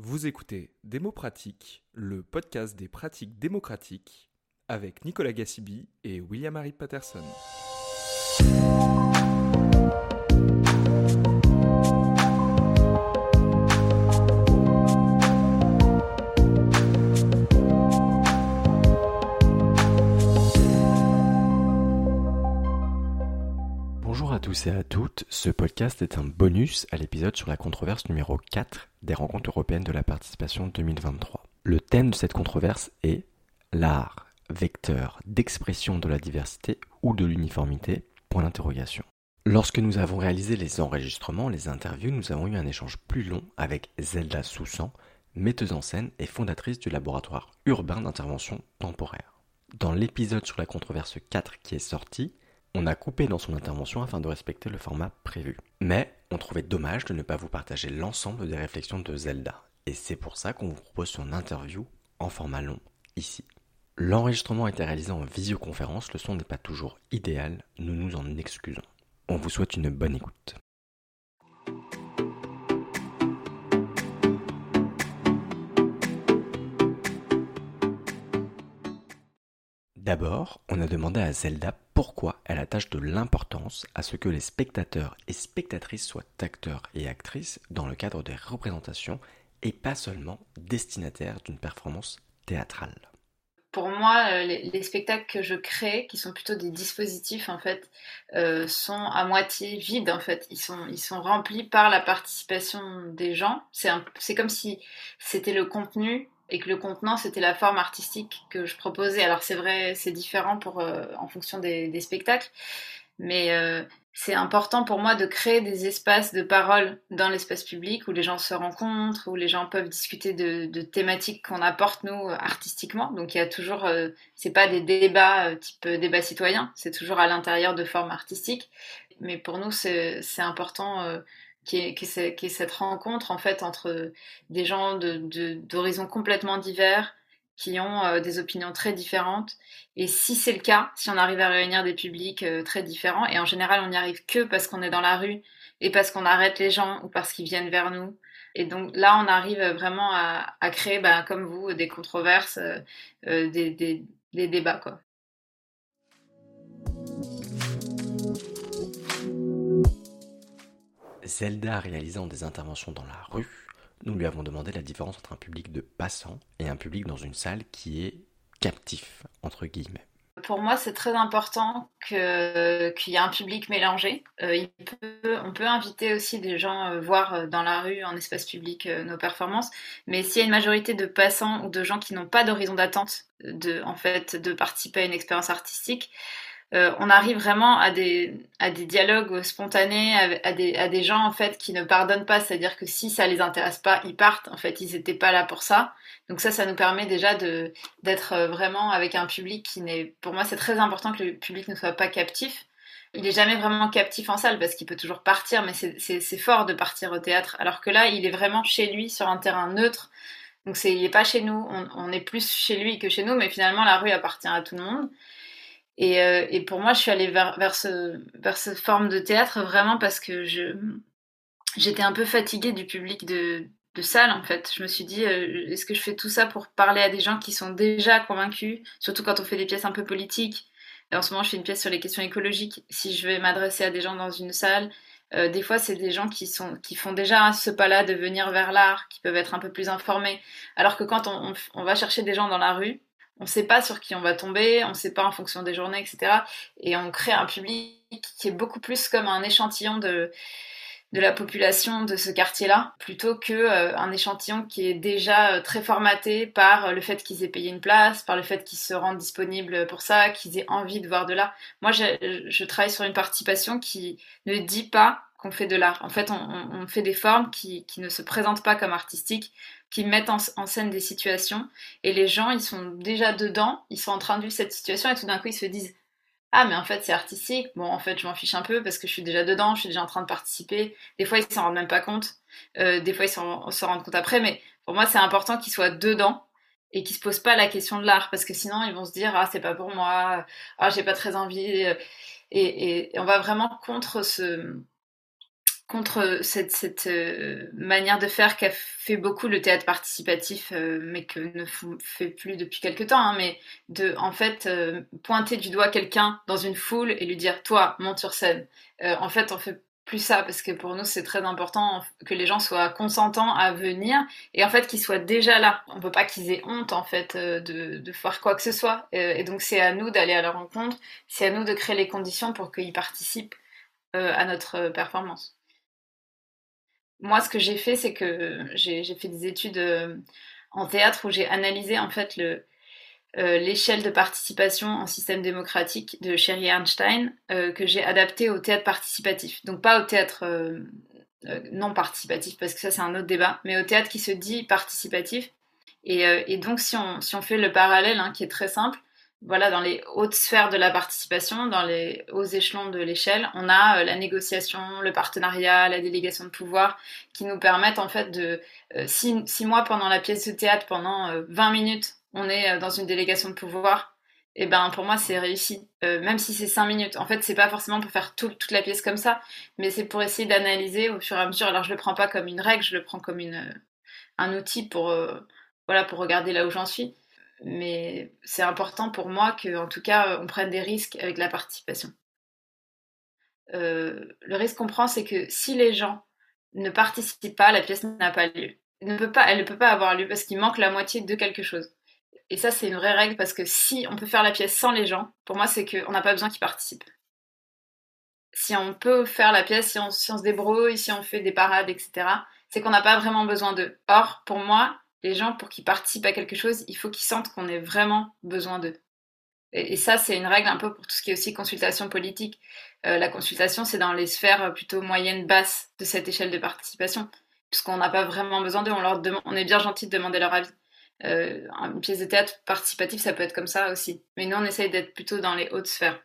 Vous écoutez Démo Pratique, le podcast des pratiques démocratiques, avec Nicolas Gassibi et William-Harry Patterson. Tous à toutes, ce podcast est un bonus à l'épisode sur la controverse numéro 4 des rencontres européennes de la participation 2023. Le thème de cette controverse est l'art, vecteur d'expression de la diversité ou de l'uniformité Point d'interrogation. Lorsque nous avons réalisé les enregistrements, les interviews, nous avons eu un échange plus long avec Zelda Soussan, metteuse en scène et fondatrice du laboratoire urbain d'intervention temporaire. Dans l'épisode sur la controverse 4 qui est sorti, on a coupé dans son intervention afin de respecter le format prévu. Mais on trouvait dommage de ne pas vous partager l'ensemble des réflexions de Zelda. Et c'est pour ça qu'on vous propose son interview en format long ici. L'enregistrement a été réalisé en visioconférence, le son n'est pas toujours idéal, nous nous en excusons. On vous souhaite une bonne écoute. D'abord, on a demandé à Zelda pourquoi elle attache de l'importance à ce que les spectateurs et spectatrices soient acteurs et actrices dans le cadre des représentations et pas seulement destinataires d'une performance théâtrale. Pour moi, euh, les, les spectacles que je crée, qui sont plutôt des dispositifs en fait, euh, sont à moitié vides en fait. Ils sont, ils sont remplis par la participation des gens. C'est comme si c'était le contenu et que le contenant c'était la forme artistique que je proposais. Alors c'est vrai, c'est différent pour, euh, en fonction des, des spectacles, mais euh, c'est important pour moi de créer des espaces de parole dans l'espace public où les gens se rencontrent, où les gens peuvent discuter de, de thématiques qu'on apporte nous artistiquement. Donc il y a toujours, euh, c'est pas des débats euh, type euh, débat citoyen, c'est toujours à l'intérieur de formes artistiques. Mais pour nous c'est c'est important y ait cette rencontre en fait entre des gens d'horizons complètement divers qui ont euh, des opinions très différentes. Et si c'est le cas, si on arrive à réunir des publics euh, très différents, et en général on n'y arrive que parce qu'on est dans la rue et parce qu'on arrête les gens ou parce qu'ils viennent vers nous. Et donc là, on arrive vraiment à, créer, bah, comme vous, des controverses, euh, des, des- des débats. Quoi. Zelda réalisant des interventions dans la rue, nous lui avons demandé la différence entre un public de passants et un public dans une salle qui est captif, entre guillemets. Pour moi, c'est très important qu'il y ait un public mélangé. Euh, on peut inviter aussi des gens euh, voir euh, dans la rue, en espace public, euh, nos performances. Mais s'il y a une majorité de passants ou de gens qui n'ont pas d'horizon d'attente de, en fait, de participer à une expérience artistique, euh, on arrive vraiment à des, dialogues spontanés, à, des, gens en fait qui ne pardonnent pas. C'est-à-dire que si ça les intéresse pas, ils partent. En fait, ils n'étaient pas là pour ça. Donc ça, ça nous permet déjà d'être euh, vraiment avec un public qui n'est... Pour moi, c'est très important que le public ne soit pas captif. Il est jamais vraiment captif en salle parce qu'il peut toujours partir, mais c'est- fort de partir au théâtre. Alors que là, il est vraiment chez lui, sur un terrain neutre. Donc c'est, il n'est pas chez nous, on est plus chez lui que chez nous, mais finalement, la rue appartient à tout le monde. Et, euh, et pour moi, je suis allée vers, vers, ce, vers cette forme de théâtre vraiment parce que j'étais un peu fatiguée du public de, salle en fait. Je me suis dit, euh, est-ce que je fais tout ça pour parler à des gens qui sont déjà convaincus, surtout quand on fait des pièces un peu politiques? En ce moment, je fais une pièce sur les questions écologiques. Si je vais m'adresser à des gens dans une salle, euh, des fois, c'est des gens qui, font déjà ce pas-là de venir vers l'art, qui peuvent être un peu plus informés. Alors que quand on va chercher des gens dans la rue, on ne sait pas sur qui on va tomber, on ne sait pas en fonction des journées, etc. Et on crée un public qui est beaucoup plus comme un échantillon de, la population de ce quartier-là, plutôt que euh, un échantillon qui est déjà euh, très formaté par euh, le fait qu'ils aient payé une place, par le fait qu'ils se rendent disponibles pour ça, qu'ils aient envie de voir de l'art. Moi, je, travaille sur une participation qui ne dit pas qu'on fait de l'art. En fait, on, fait des formes qui, ne se présentent pas comme artistiques, qui mettent en, scène des situations, et les gens, ils sont déjà dedans, ils sont en train de vivre cette situation, et tout d'un coup, ils se disent ah mais en fait c'est artistique. Bon en fait je m'en fiche un peu parce que je suis déjà dedans je suis déjà en train de participer. Des fois ils s'en rendent même pas compte. Euh, des fois ils s'en se rendent compte après. Mais pour moi c'est important qu'ils soient dedans et qu'ils se posent pas la question de l'art parce que sinon ils vont se dire ah c'est pas pour moi. Ah j'ai pas très envie et, on va vraiment contre ce contre cette, euh, manière de faire qu'a fait beaucoup le théâtre participatif, euh, mais que ne fait plus depuis quelque temps, hein, mais de en fait euh, pointer du doigt quelqu'un dans une foule et lui dire toi monte sur scène. en fait, on fait plus ça parce que pour nous c'est très important que les gens soient consentants à venir et en fait qu'ils soient déjà là. On peut pas qu'ils aient honte en fait de, de faire quoi que ce soit et donc c'est à nous d'aller à leur rencontre, c'est à nous de créer les conditions pour qu'ils participent à notre performance moi, ce que j'ai fait, c'est que j'ai fait des études euh, en théâtre où j'ai analysé en fait euh, l'échelle de participation en système démocratique de Sherry Einstein euh, que j'ai adapté au théâtre participatif. Donc pas au théâtre non participatif parce que ça c'est un autre débat, mais au théâtre qui se dit participatif. Et, donc si on, si on, fait le parallèle hein, qui est très simple, voilà, dans les hautes sphères de la participation, dans les hauts échelons de l'échelle, on a euh, la négociation, le partenariat, la délégation de pouvoir qui nous permettent en fait de, euh, si, mois pendant la pièce de théâtre, pendant 20 euh, minutes, on est dans une délégation de pouvoir, et eh ben pour moi c'est réussi, même si c'est 5 minutes. En fait, c'est pas forcément pour faire toute la pièce comme ça, mais c'est pour essayer d'analyser au fur et à mesure. Alors je le prends pas comme une règle, je le prends comme une, un outil pour, voilà, pour regarder là où j'en suis mais c'est important pour moi qu'en tout cas, on prenne des risques avec la participation. Euh, le risque qu'on prend, c'est que si les gens ne participent pas, la pièce n'a pas lieu. Elle ne peut pas, avoir lieu parce qu'il manque la moitié de quelque chose. Et ça, c'est une vraie règle parce que si on peut faire la pièce sans les gens, pour moi, c'est qu'on n'a pas besoin qu'ils participent. Si on peut faire la pièce, si on se débrouille, si on fait des parades, etc., c'est qu'on n'a pas vraiment besoin d'eux. Or, pour moi, les gens, pour qu'ils participent à quelque chose, il faut qu'ils sentent qu'on ait vraiment besoin d'eux. Et, ça, c'est une règle un peu pour tout ce qui est aussi consultation politique. Euh, la consultation, c'est dans les sphères plutôt moyennes, basses de cette échelle de participation, puisqu'on n'a pas vraiment besoin d'eux. On, leur on est bien gentil de demander leur avis. Euh, une pièce de théâtre participative, ça peut être comme ça aussi. Mais nous, on essaye d'être plutôt dans les hautes sphères.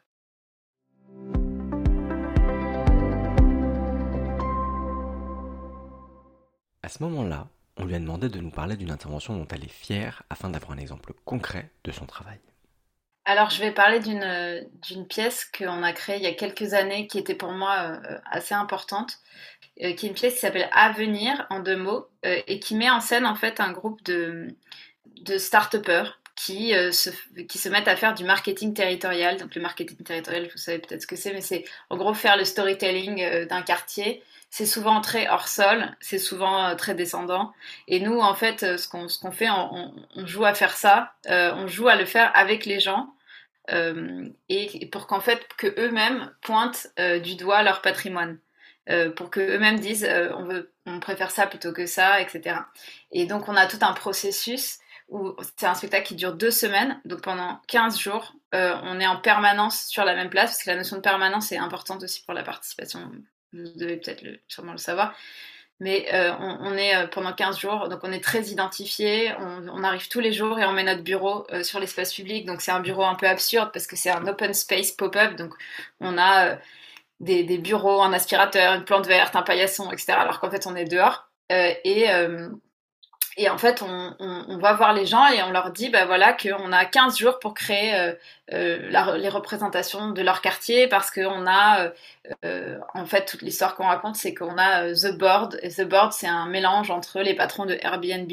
À ce moment-là, on lui a demandé de nous parler d'une intervention dont elle est fière afin d'avoir un exemple concret de son travail. Alors, je vais parler d'une pièce qu'on a créée il y a quelques années qui était pour moi euh, assez importante, euh, qui est une pièce qui s'appelle Avenir en deux mots euh, et qui met en scène en fait un groupe de, de start-upers qui, se, qui se mettent à faire du marketing territorial. Donc, le marketing territorial, vous savez peut-être ce que c'est, mais c'est en gros faire le storytelling d'un quartier c'est souvent très hors sol, c'est souvent euh, très descendant. Et nous, en fait, euh, ce qu'on ce fait, on, joue à faire ça, euh, on joue à le faire avec les gens, et, pour qu'en fait, que eux-mêmes pointent du doigt leur patrimoine. pour que eux-mêmes disent on, veut, on préfère ça plutôt que ça, etc. Et donc on a tout un processus où c'est un spectacle qui dure deux semaines, donc pendant 15 jours, on est en permanence sur la même place, parce que la notion de permanence est importante aussi pour la participation vous devez peut-être sûrement le savoir. Mais euh, on, est euh, pendant 15 jours, donc on est très identifié, on, arrive tous les jours et on met notre bureau euh, sur l'espace public. Donc c'est un bureau un peu absurde parce que c'est un open space pop-up. Donc on a des, des, bureaux, un aspirateur, une plante verte, un paillasson, etc. Alors qu'en fait on est dehors. et et en fait, on, on, va voir les gens et on leur dit bah voilà, qu'on a 15 jours pour créer euh, euh, les représentations de leur quartier parce qu'on a, euh, en fait, toute l'histoire qu'on raconte, c'est qu'on a The Board. Et The Board, c'est un mélange entre les patrons de Airbnb,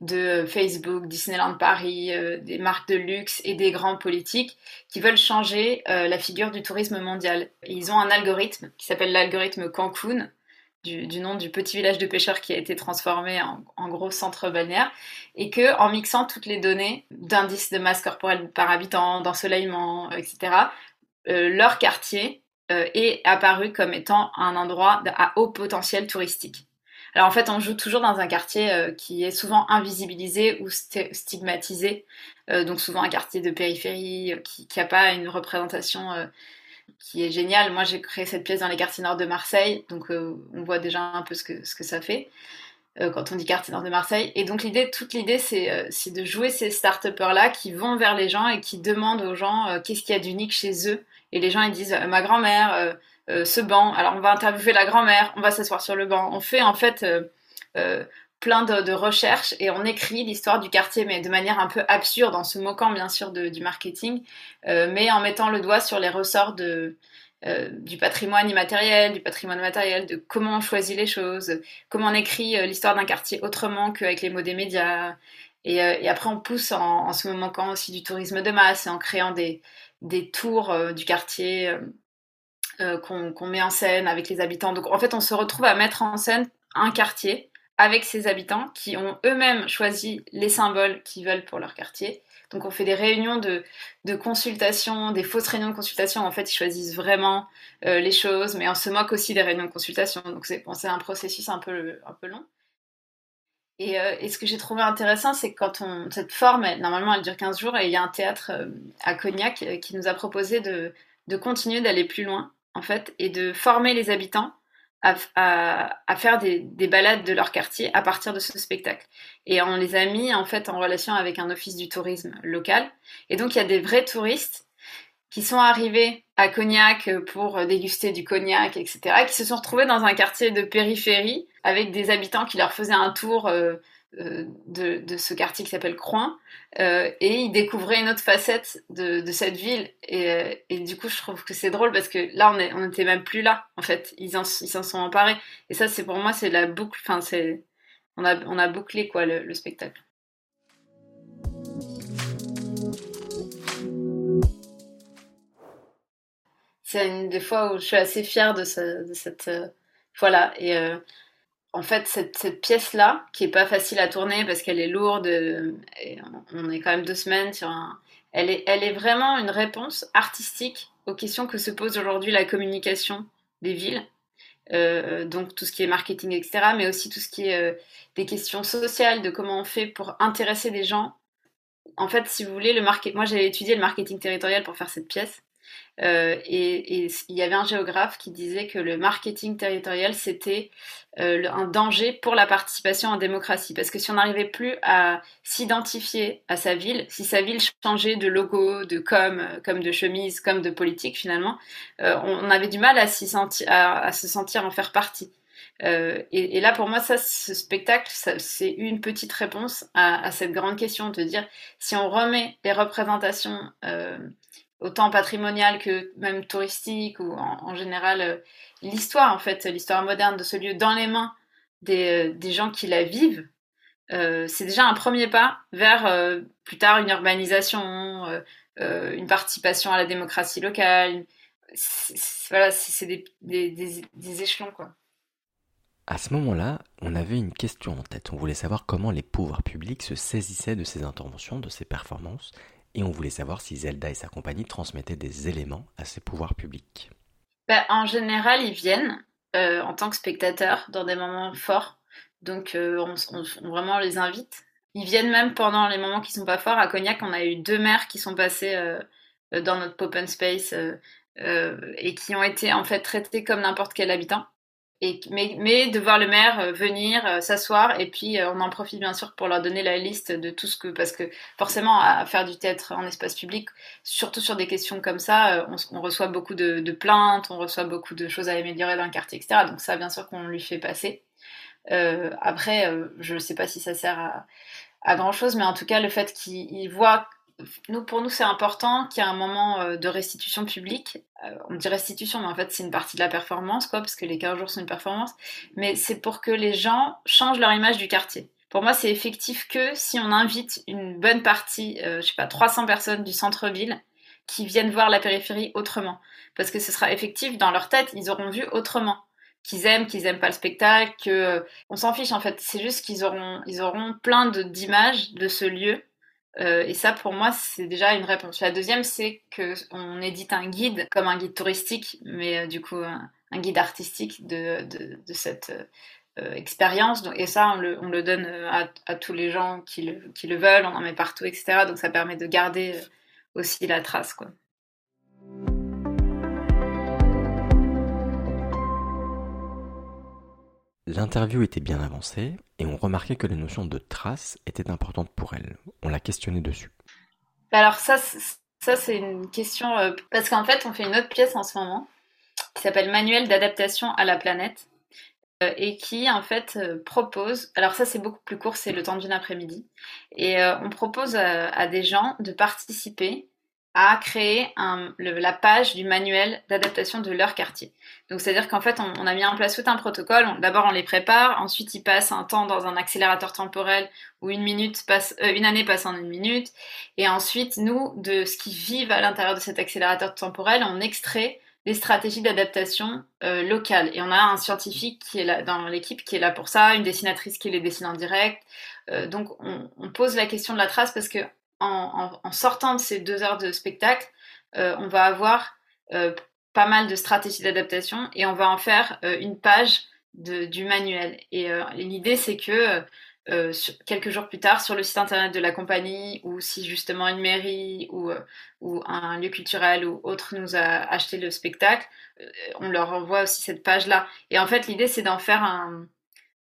de Facebook, Disneyland Paris, des marques de luxe et des grands politiques qui veulent changer la figure du tourisme mondial. Ils ont un algorithme qui s'appelle l'algorithme Cancun du, nom du petit village de pêcheurs qui a été transformé en, gros centre balnéaire, et que en mixant toutes les données d'indices de masse corporelle par habitant, d'ensoleillement, etc., euh, leur quartier euh, est apparu comme étant un endroit à haut potentiel touristique. Alors en fait, on joue toujours dans un quartier euh, qui est souvent invisibilisé ou stigmatisé, donc souvent un quartier de périphérie qui n'a pas une représentation qui est génial. Moi, j'ai créé cette pièce dans les quartiers nord de Marseille, donc euh, on voit déjà un peu ce que, ce que ça fait euh, quand on dit quartier nord de Marseille. Et donc, l'idée, toute l'idée, c'est euh, de jouer ces start-upers-là qui vont vers les gens et qui demandent aux gens qu'est-ce qu'il y a d'unique chez eux. Et les gens, ils disent ma grand-mère, ce banc. Alors, on va interviewer la grand-mère, on va s'asseoir sur le banc. On fait en fait plein de, recherches et on écrit l'histoire du quartier, mais de manière un peu absurde, en se moquant bien sûr du marketing, euh, mais en mettant le doigt sur les ressorts de, du patrimoine immatériel, du patrimoine matériel, de comment on choisit les choses, comment on écrit l'histoire d'un quartier autrement qu'avec les mots des médias. Et, après, on pousse en, se moquant aussi du tourisme de masse en créant des, des tours du quartier qu'on met en scène avec les habitants. Donc en fait, on se retrouve à mettre en scène un quartier avec ses habitants qui ont eux-mêmes choisi les symboles qu'ils veulent pour leur quartier. Donc on fait des réunions de, consultation, des fausses réunions de consultation. En fait, ils choisissent vraiment euh, les choses, mais on se moque aussi des réunions de consultation. Donc c'est un processus un peu, un peu long. Euh, et, ce que j'ai trouvé intéressant, c'est que quand on, cette forme, normalement, elle dure 15 jours, et il y a un théâtre euh, à Cognac qui nous a proposé de, de continuer d'aller plus loin, en fait, et de former les habitants à, faire des, balades de leur quartier à partir de ce spectacle. Et on les a mis en fait en relation avec un office du tourisme local. Et donc il y a des vrais touristes qui sont arrivés à Cognac pour déguster du cognac, etc., qui se sont retrouvés dans un quartier de périphérie avec des habitants qui leur faisaient un tour. Euh, euh, de, ce quartier qui s'appelle Croin euh, et ils découvraient une autre facette de, cette ville. Euh, et, du coup je trouve que c'est drôle parce que là on n'était même plus là en fait. Ils s'en sont emparés. Et ça c'est pour moi c'est la boucle enfin c'est on a, on a bouclé quoi le, spectacle. C'est une des fois où je suis assez fière de, cette voilà et en fait, cette, pièce-là, qui est pas facile à tourner parce qu'elle est lourde, euh, on est quand même deux semaines sur un... Elle est, elle est vraiment une réponse artistique aux questions que se pose aujourd'hui la communication des villes. Euh, donc tout ce qui est marketing, etc., mais aussi tout ce qui est euh, des questions sociales, de comment on fait pour intéresser des gens. En fait, si vous voulez, le market... moi j'ai étudié le marketing territorial pour faire cette pièce. Euh, et, il y avait un géographe qui disait que le marketing territorial, c'était euh, un danger pour la participation en démocratie. Parce que si on n'arrivait plus à s'identifier à sa ville, si sa ville changeait de logo, de com, comme de chemise, comme de politique finalement, euh, on avait du mal à, à, se sentir en faire partie. et, là, pour moi, ça, ce spectacle, c'est une petite réponse à, à, cette grande question de dire si on remet les représentations autant patrimonial que même touristique ou en, général euh, l'histoire en fait, l'histoire moderne de ce lieu dans les mains des, euh, gens qui la vivent, euh, c'est déjà un premier pas vers plus tard une urbanisation, une participation à la démocratie locale. voilà, c'est des, des, échelons quoi. À ce moment-là, on avait une question en tête. On voulait savoir comment les pouvoirs publics se saisissaient de ces interventions, de ces performances, et on voulait savoir si Zelda et sa compagnie transmettaient des éléments à ces pouvoirs publics. Bah, en général, ils viennent euh, en tant que spectateurs dans des moments forts, donc euh, on, les invite. Ils viennent même pendant les moments qui sont pas forts. À Cognac, on a eu deux maires qui sont passés euh, dans notre open space et qui ont été en fait traités comme n'importe quel habitant mais, de voir le maire euh, venir euh, s'asseoir et puis euh, on en profite bien sûr pour leur donner la liste de tout ce que parce que forcément à faire du théâtre en espace public surtout sur des questions comme ça on, reçoit beaucoup de, plaintes on reçoit beaucoup de choses à améliorer dans le quartier etc donc ça bien sûr qu'on lui fait passer. Après je ne sais pas si ça sert à, à grand chose mais en tout cas le fait qu'il voit pour nous, c'est important qu'il y ait un moment euh, de restitution publique. Euh, on dit restitution, mais en fait, c'est une partie de la performance, quoi, parce que les 15 jours sont une performance. Mais c'est pour que les gens changent leur image du quartier. Pour moi, c'est effectif que si on invite une bonne partie, euh, je sais pas, 300 personnes du centre-ville qui viennent voir la périphérie autrement. Parce que ce sera effectif dans leur tête, ils auront vu autrement qu'ils aiment, qu'ils aiment pas le spectacle, que on s'en fiche en fait. C'est juste qu'ils auront, ils auront plein d'images de ce lieu euh, et ça, pour moi, c'est déjà une réponse. La deuxième, c'est qu'on édite un guide, comme un guide touristique, mais euh, du coup, un, guide artistique de, de, cette euh, expérience. Et ça, on le, on le donne à, à, tous les gens qui le, qui le, veulent, on en met partout, etc. Donc ça permet de garder aussi la trace. Quoi. L'interview était bien avancée et on remarquait que la notion de trace était importante pour elle. On l'a questionnée dessus. Alors ça, ça c'est une question euh, parce qu'en fait on fait une autre pièce en ce moment qui s'appelle Manuel d'adaptation à la planète euh, et qui en fait euh, propose, alors ça c'est beaucoup plus court, c'est le temps d'une après-midi, et on propose à, des gens de participer à créer la page du manuel d'adaptation de leur quartier. Donc c'est-à-dire qu'en fait, on, a mis en place tout un protocole. D'abord, on les prépare, ensuite ils passent un temps dans un accélérateur temporel où une minute passe, euh, une année passe en une minute, et ensuite nous, de ce qu'ils vivent à l'intérieur de cet accélérateur temporel, on extrait des stratégies d'adaptation euh, locales. Et on a un scientifique qui est là dans l'équipe qui est là pour ça, une dessinatrice qui les dessine en direct. Euh, donc on, on, pose la question de la trace parce que en, sortant de ces deux heures de spectacle, euh, on va avoir euh, pas mal de stratégies d'adaptation et on va en faire euh, une page du manuel. Et l'idée, c'est que quelques jours plus tard, sur le site internet de la compagnie, ou si justement une mairie ou, un lieu culturel ou autre nous a acheté le spectacle, on leur envoie aussi cette page-là. Et en fait, l'idée, c'est d'en faire un,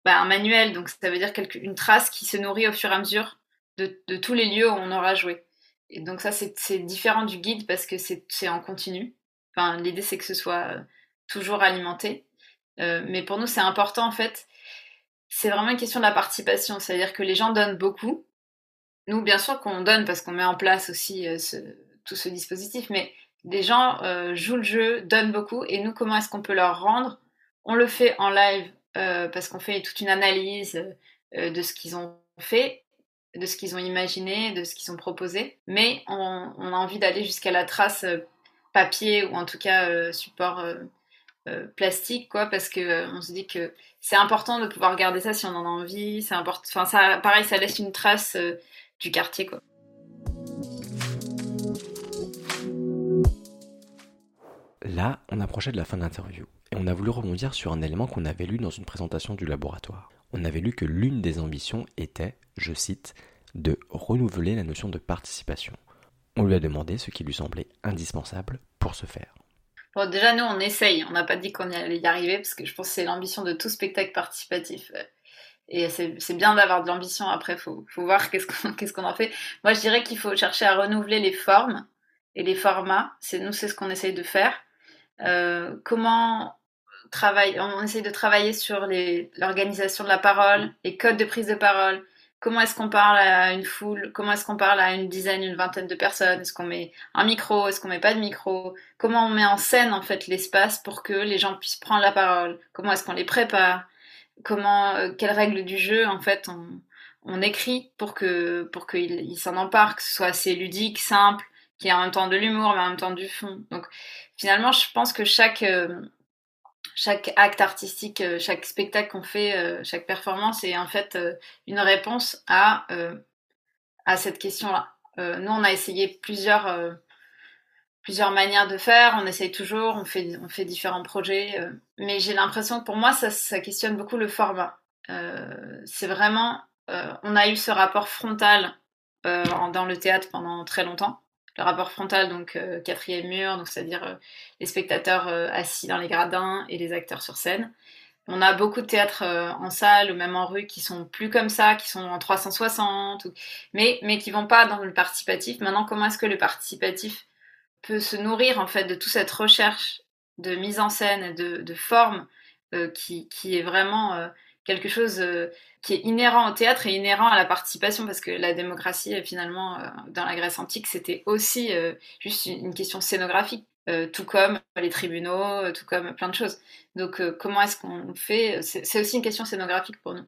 bah, manuel. Donc, ça veut dire une trace qui se nourrit au fur et à mesure de, tous les lieux où on aura joué. Et donc ça, c'est différent du guide parce que c'est en continu. Enfin, L'idée, c'est que ce soit euh, toujours alimenté. Euh, mais pour nous, c'est important, en fait. C'est vraiment une question de la participation. C'est-à-dire que les gens donnent beaucoup. Nous, bien sûr qu'on donne parce qu'on met en place aussi euh, tout ce dispositif, mais les gens jouent le jeu, donnent beaucoup. Et nous, comment est-ce qu'on peut leur rendre? On le fait en live parce qu'on fait toute une analyse de ce qu'ils ont fait de ce qu'ils ont imaginé, de ce qu'ils ont proposé, mais on, a envie d'aller jusqu'à la trace euh, papier ou en tout cas euh, support euh, plastique, quoi, parce que on se dit que c'est important de pouvoir garder ça si on en a envie. Enfin, pareil, ça laisse une trace du quartier, quoi. Là, on approchait de la fin de l'interview et on a voulu rebondir sur un élément qu'on avait lu dans une présentation du laboratoire. On avait lu que l'une des ambitions était, je cite, de renouveler la notion de participation. On lui a demandé ce qui lui semblait indispensable pour ce faire. Bon, déjà, nous, on essaye. On n'a pas dit qu'on allait y arriver, parce que je pense que c'est l'ambition de tout spectacle participatif. Et c'est bien d'avoir de l'ambition. Après, il faut, voir qu'est-ce qu'on en fait. Moi, je dirais qu'il faut chercher à renouveler les formes et les formats. C'est Nous, c'est ce qu'on essaye de faire. Euh, comment On essaye de travailler sur l'organisation de la parole, les codes de prise de parole, comment est-ce qu'on parle à une foule, comment est-ce qu'on parle à une dizaine, une vingtaine de personnes, est-ce qu'on met un micro, est-ce qu'on met pas de micro, comment on met en scène en fait l'espace pour que les gens puissent prendre la parole, comment est-ce qu'on les prépare, comment, euh, quelles règles du jeu en fait on, écrit pour que pour qu'ils s'en emparent, que ce soit assez ludique, simple, qu'il y ait en même temps de l'humour mais en même temps du fond. Donc finalement je pense que chaque euh, chaque acte artistique, euh, chaque spectacle qu'on fait, euh, chaque performance est en fait euh, une réponse à, à cette question-là. nous, on a essayé plusieurs, plusieurs manières de faire, on essaye toujours, on fait, on fait différents projets, mais j'ai l'impression que pour moi, ça, ça, questionne beaucoup le format. c'est vraiment, on a eu ce rapport frontal dans le théâtre pendant très longtemps le rapport frontal, donc euh, quatrième mur, c'est-à-dire euh, les spectateurs euh, assis dans les gradins et les acteurs sur scène. On a beaucoup de théâtres en salle ou même en rue qui sont plus comme ça, qui sont en 360, mais, mais qui vont pas dans le participatif. Maintenant, comment est-ce que le participatif peut se nourrir en fait de toute cette recherche de mise en scène et de, forme qui, est vraiment quelque chose qui est inhérent au théâtre et inhérent à la participation, parce que la démocratie, euh, finalement, euh, dans la Grèce antique, c'était aussi euh, juste une question scénographique, tout comme les tribunaux, tout comme plein de choses. Donc, comment est-ce qu'on fait? C'est aussi une question scénographique pour nous.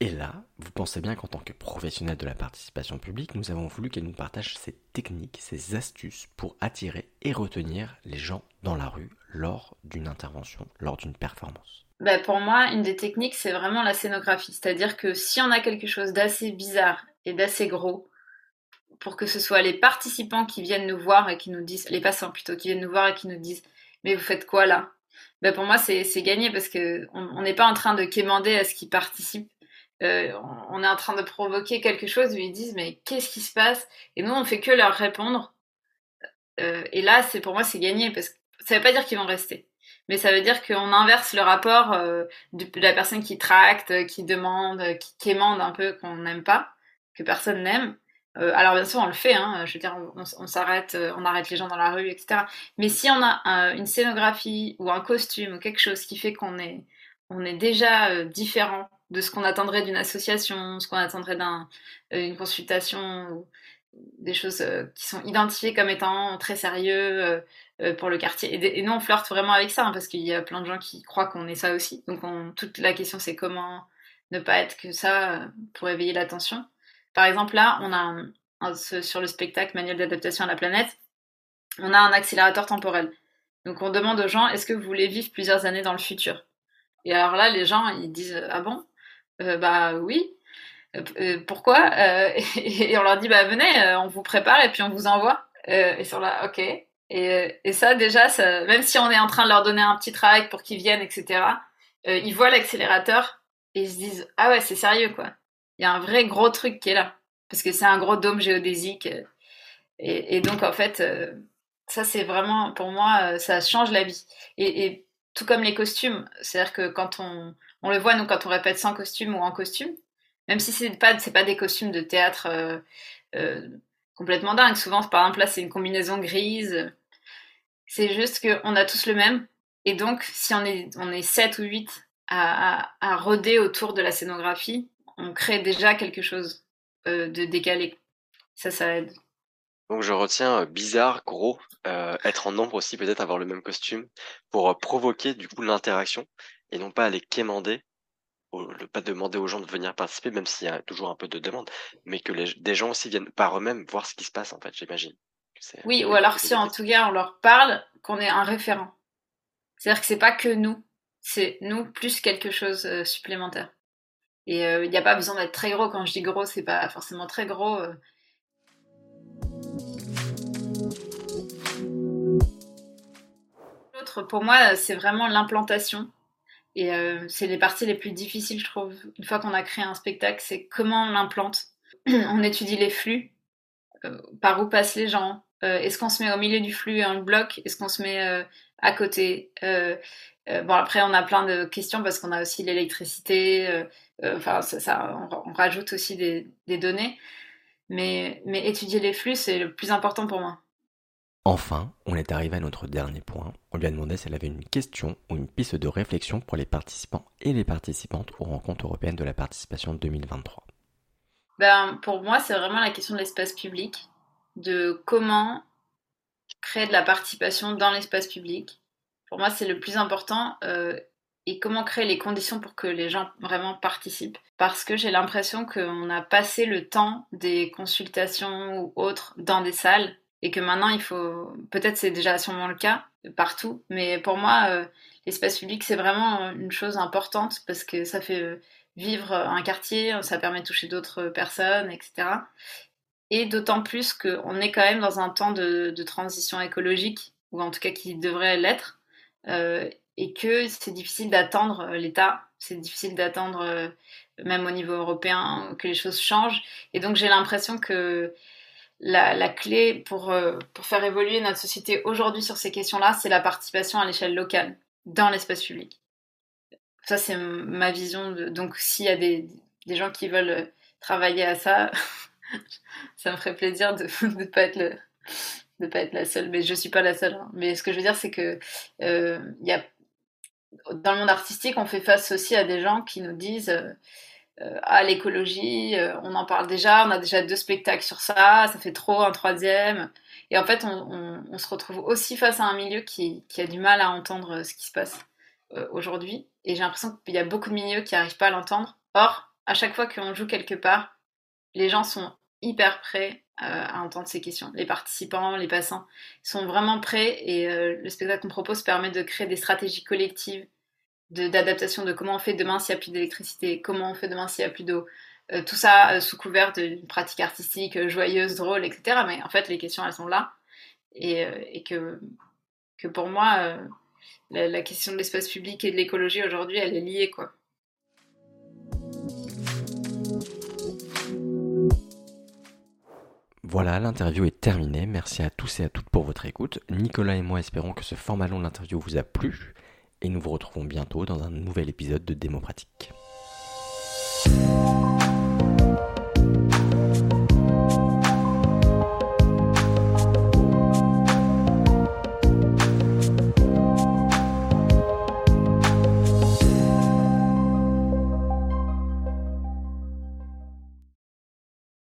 Et là, pensez bien qu'en tant que professionnel de la participation publique, nous avons voulu qu'elle nous partage ses techniques, ses astuces pour attirer et retenir les gens dans la rue lors d'une intervention, lors d'une performance. Bah pour moi, une des techniques, c'est vraiment la scénographie. C'est-à-dire que si on a quelque chose d'assez bizarre et d'assez gros, pour que ce soit les participants qui viennent nous voir et qui nous disent, les passants plutôt, qui viennent nous voir et qui nous disent, mais vous faites quoi là? Bah Pour moi, c'est gagné parce qu'on n'est pas en train de quémander à ce qu'ils participent euh, on est en train de provoquer quelque chose, ils disent mais qu'est-ce qui se passe? Et nous, on fait que leur répondre. Euh, et là, c'est pour moi, c'est gagné parce que ça veut pas dire qu'ils vont rester, mais ça veut dire qu'on inverse le rapport euh, de, la personne qui tracte, qui demande, qui quémande un peu qu'on n'aime pas, que personne n'aime. alors bien sûr, on le fait. Hein, je veux dire, on, s'arrête, on arrête les gens dans la rue, etc. Mais si on a une scénographie ou un costume ou quelque chose qui fait qu'on est, on est déjà différent de ce qu'on attendrait d'une association, ce qu'on attendrait d'une consultation, des choses qui sont identifiées comme étant très sérieux pour le quartier. Et, nous, on flirte vraiment avec ça, hein, parce qu'il y a plein de gens qui croient qu'on est ça aussi. Donc toute la question, c'est comment ne pas être que ça pour éveiller l'attention. Par exemple, là, on a sur le spectacle Manuel d'adaptation à la planète, on a un accélérateur temporel. Donc on demande aux gens, est-ce que vous voulez vivre plusieurs années dans le futur? Et alors là, les gens, ils disent, ah bon? Euh, Bah oui. Euh, euh, pourquoi? Et, on leur dit, bah venez, on vous prépare et puis on vous envoie. et sur là, ok. Et, et ça, déjà, même si on est en train de leur donner un petit travail pour qu'ils viennent, etc., ils voient l'accélérateur et ils se disent, ah ouais, c'est sérieux, quoi. Il y a un vrai gros truc qui est là. Parce que c'est un gros dôme géodésique. Et, donc, en fait, ça, c'est vraiment, pour moi, ça change la vie. Et, et tout comme les costumes, c'est-à-dire que quand on, on le voit, nous, quand on répète sans costume ou en costume, même si pas, c'est pas des costumes de théâtre euh, euh, complètement dingues. Souvent, par exemple, là, c'est une combinaison grise. C'est juste qu'on a tous le même. Et donc, si on est, on est 7 ou 8 à, à, à rôder autour de la scénographie, on crée déjà quelque chose euh, de décalé. Ça, ça aide. Donc je retiens bizarre, gros, être en nombre aussi, peut-être avoir le même costume, pour provoquer du coup l'interaction et non pas aller quémander, ne pas demander aux gens de venir participer, même s'il y a toujours un peu de demande, mais que les, des gens aussi viennent par eux-mêmes voir ce qui se passe en fait, j'imagine. Oui, ou alors si en tout cas on leur parle, qu'on est un référent. C'est-à-dire que c'est pas que nous, c'est nous plus quelque chose supplémentaire. Et il n'y a pas besoin d'être très gros. Quand je dis gros, c'est pas forcément très gros. L'autre, pour moi, c'est vraiment l'implantation. Et euh, c'est les parties les plus difficiles, je trouve, une fois qu'on a créé un spectacle, c'est comment on l'implante. on étudie les flux, euh, par où passent les gens. Euh, est-ce qu'on se met au milieu du flux et on le bloque? Est-ce qu'on se met à côté? Bon, après, on a plein de questions parce qu'on a aussi l'électricité. Enfin, ça, on, rajoute aussi des, données. Mais étudier les flux, c'est le plus important pour moi. Enfin, on est arrivé à notre dernier point. On lui a demandé si elle avait une question ou une piste de réflexion pour les participants et les participantes aux rencontres européennes de la participation 2023. Ben, pour moi, c'est vraiment la question de l'espace public, de comment créer de la participation dans l'espace public. Pour moi, c'est le plus important. Euh, et comment créer les conditions pour que les gens vraiment participent. Parce que j'ai l'impression qu'on a passé le temps des consultations ou autres dans des salles et que maintenant il faut peut-être c'est déjà sûrement le cas partout mais pour moi euh, l'espace public c'est vraiment une chose importante parce que ça fait euh, vivre un quartier ça permet de toucher d'autres personnes etc et d'autant plus qu'on est quand même dans un temps de, transition écologique ou en tout cas qui devrait l'être euh, et que c'est difficile d'attendre l'État. C'est difficile d'attendre même au niveau européen que les choses changent. Et donc j'ai l'impression que la, clé pour, euh, pour faire évoluer notre société aujourd'hui sur ces questions-là, c'est la participation à l'échelle locale, dans l'espace public. Ça, c'est ma vision. Donc, s'il y a des, des, gens qui veulent euh, travailler à ça, ça me ferait plaisir de ne pas être le, pas être la seule, mais je suis pas la seule. Hein. Mais ce que je veux dire, c'est que euh, y a, dans le monde artistique, on fait face aussi à des gens qui nous disent euh, à l'écologie, euh, on en parle déjà, on a déjà deux spectacles sur ça, ça fait trop un troisième. Et en fait, on, se retrouve aussi face à un milieu qui, a du mal à entendre ce qui se passe euh, aujourd'hui. Et j'ai l'impression qu'il y a beaucoup de milieux qui n'arrivent pas à l'entendre. Or, à chaque fois qu'on joue quelque part, les gens sont hyper prêts à entendre ces questions. Les participants, les passants sont vraiment prêts et le spectacle qu'on propose permet de créer des stratégies collectives d'adaptation de, comment on fait demain s'il n'y a plus d'électricité, comment on fait demain s'il n'y a plus d'eau. Euh, tout ça euh, sous couvert d'une pratique artistique euh, joyeuse, drôle, etc. Mais en fait, les questions, elles sont là. Et, et que, que pour moi, la, question de l'espace public et de l'écologie aujourd'hui, elle est liée, quoi. Voilà, l'interview est terminée. Merci à tous et à toutes pour votre écoute. Nicolas et moi espérons que ce format long d'interview vous a plu et nous vous retrouvons bientôt dans un nouvel épisode de Démo Pratique.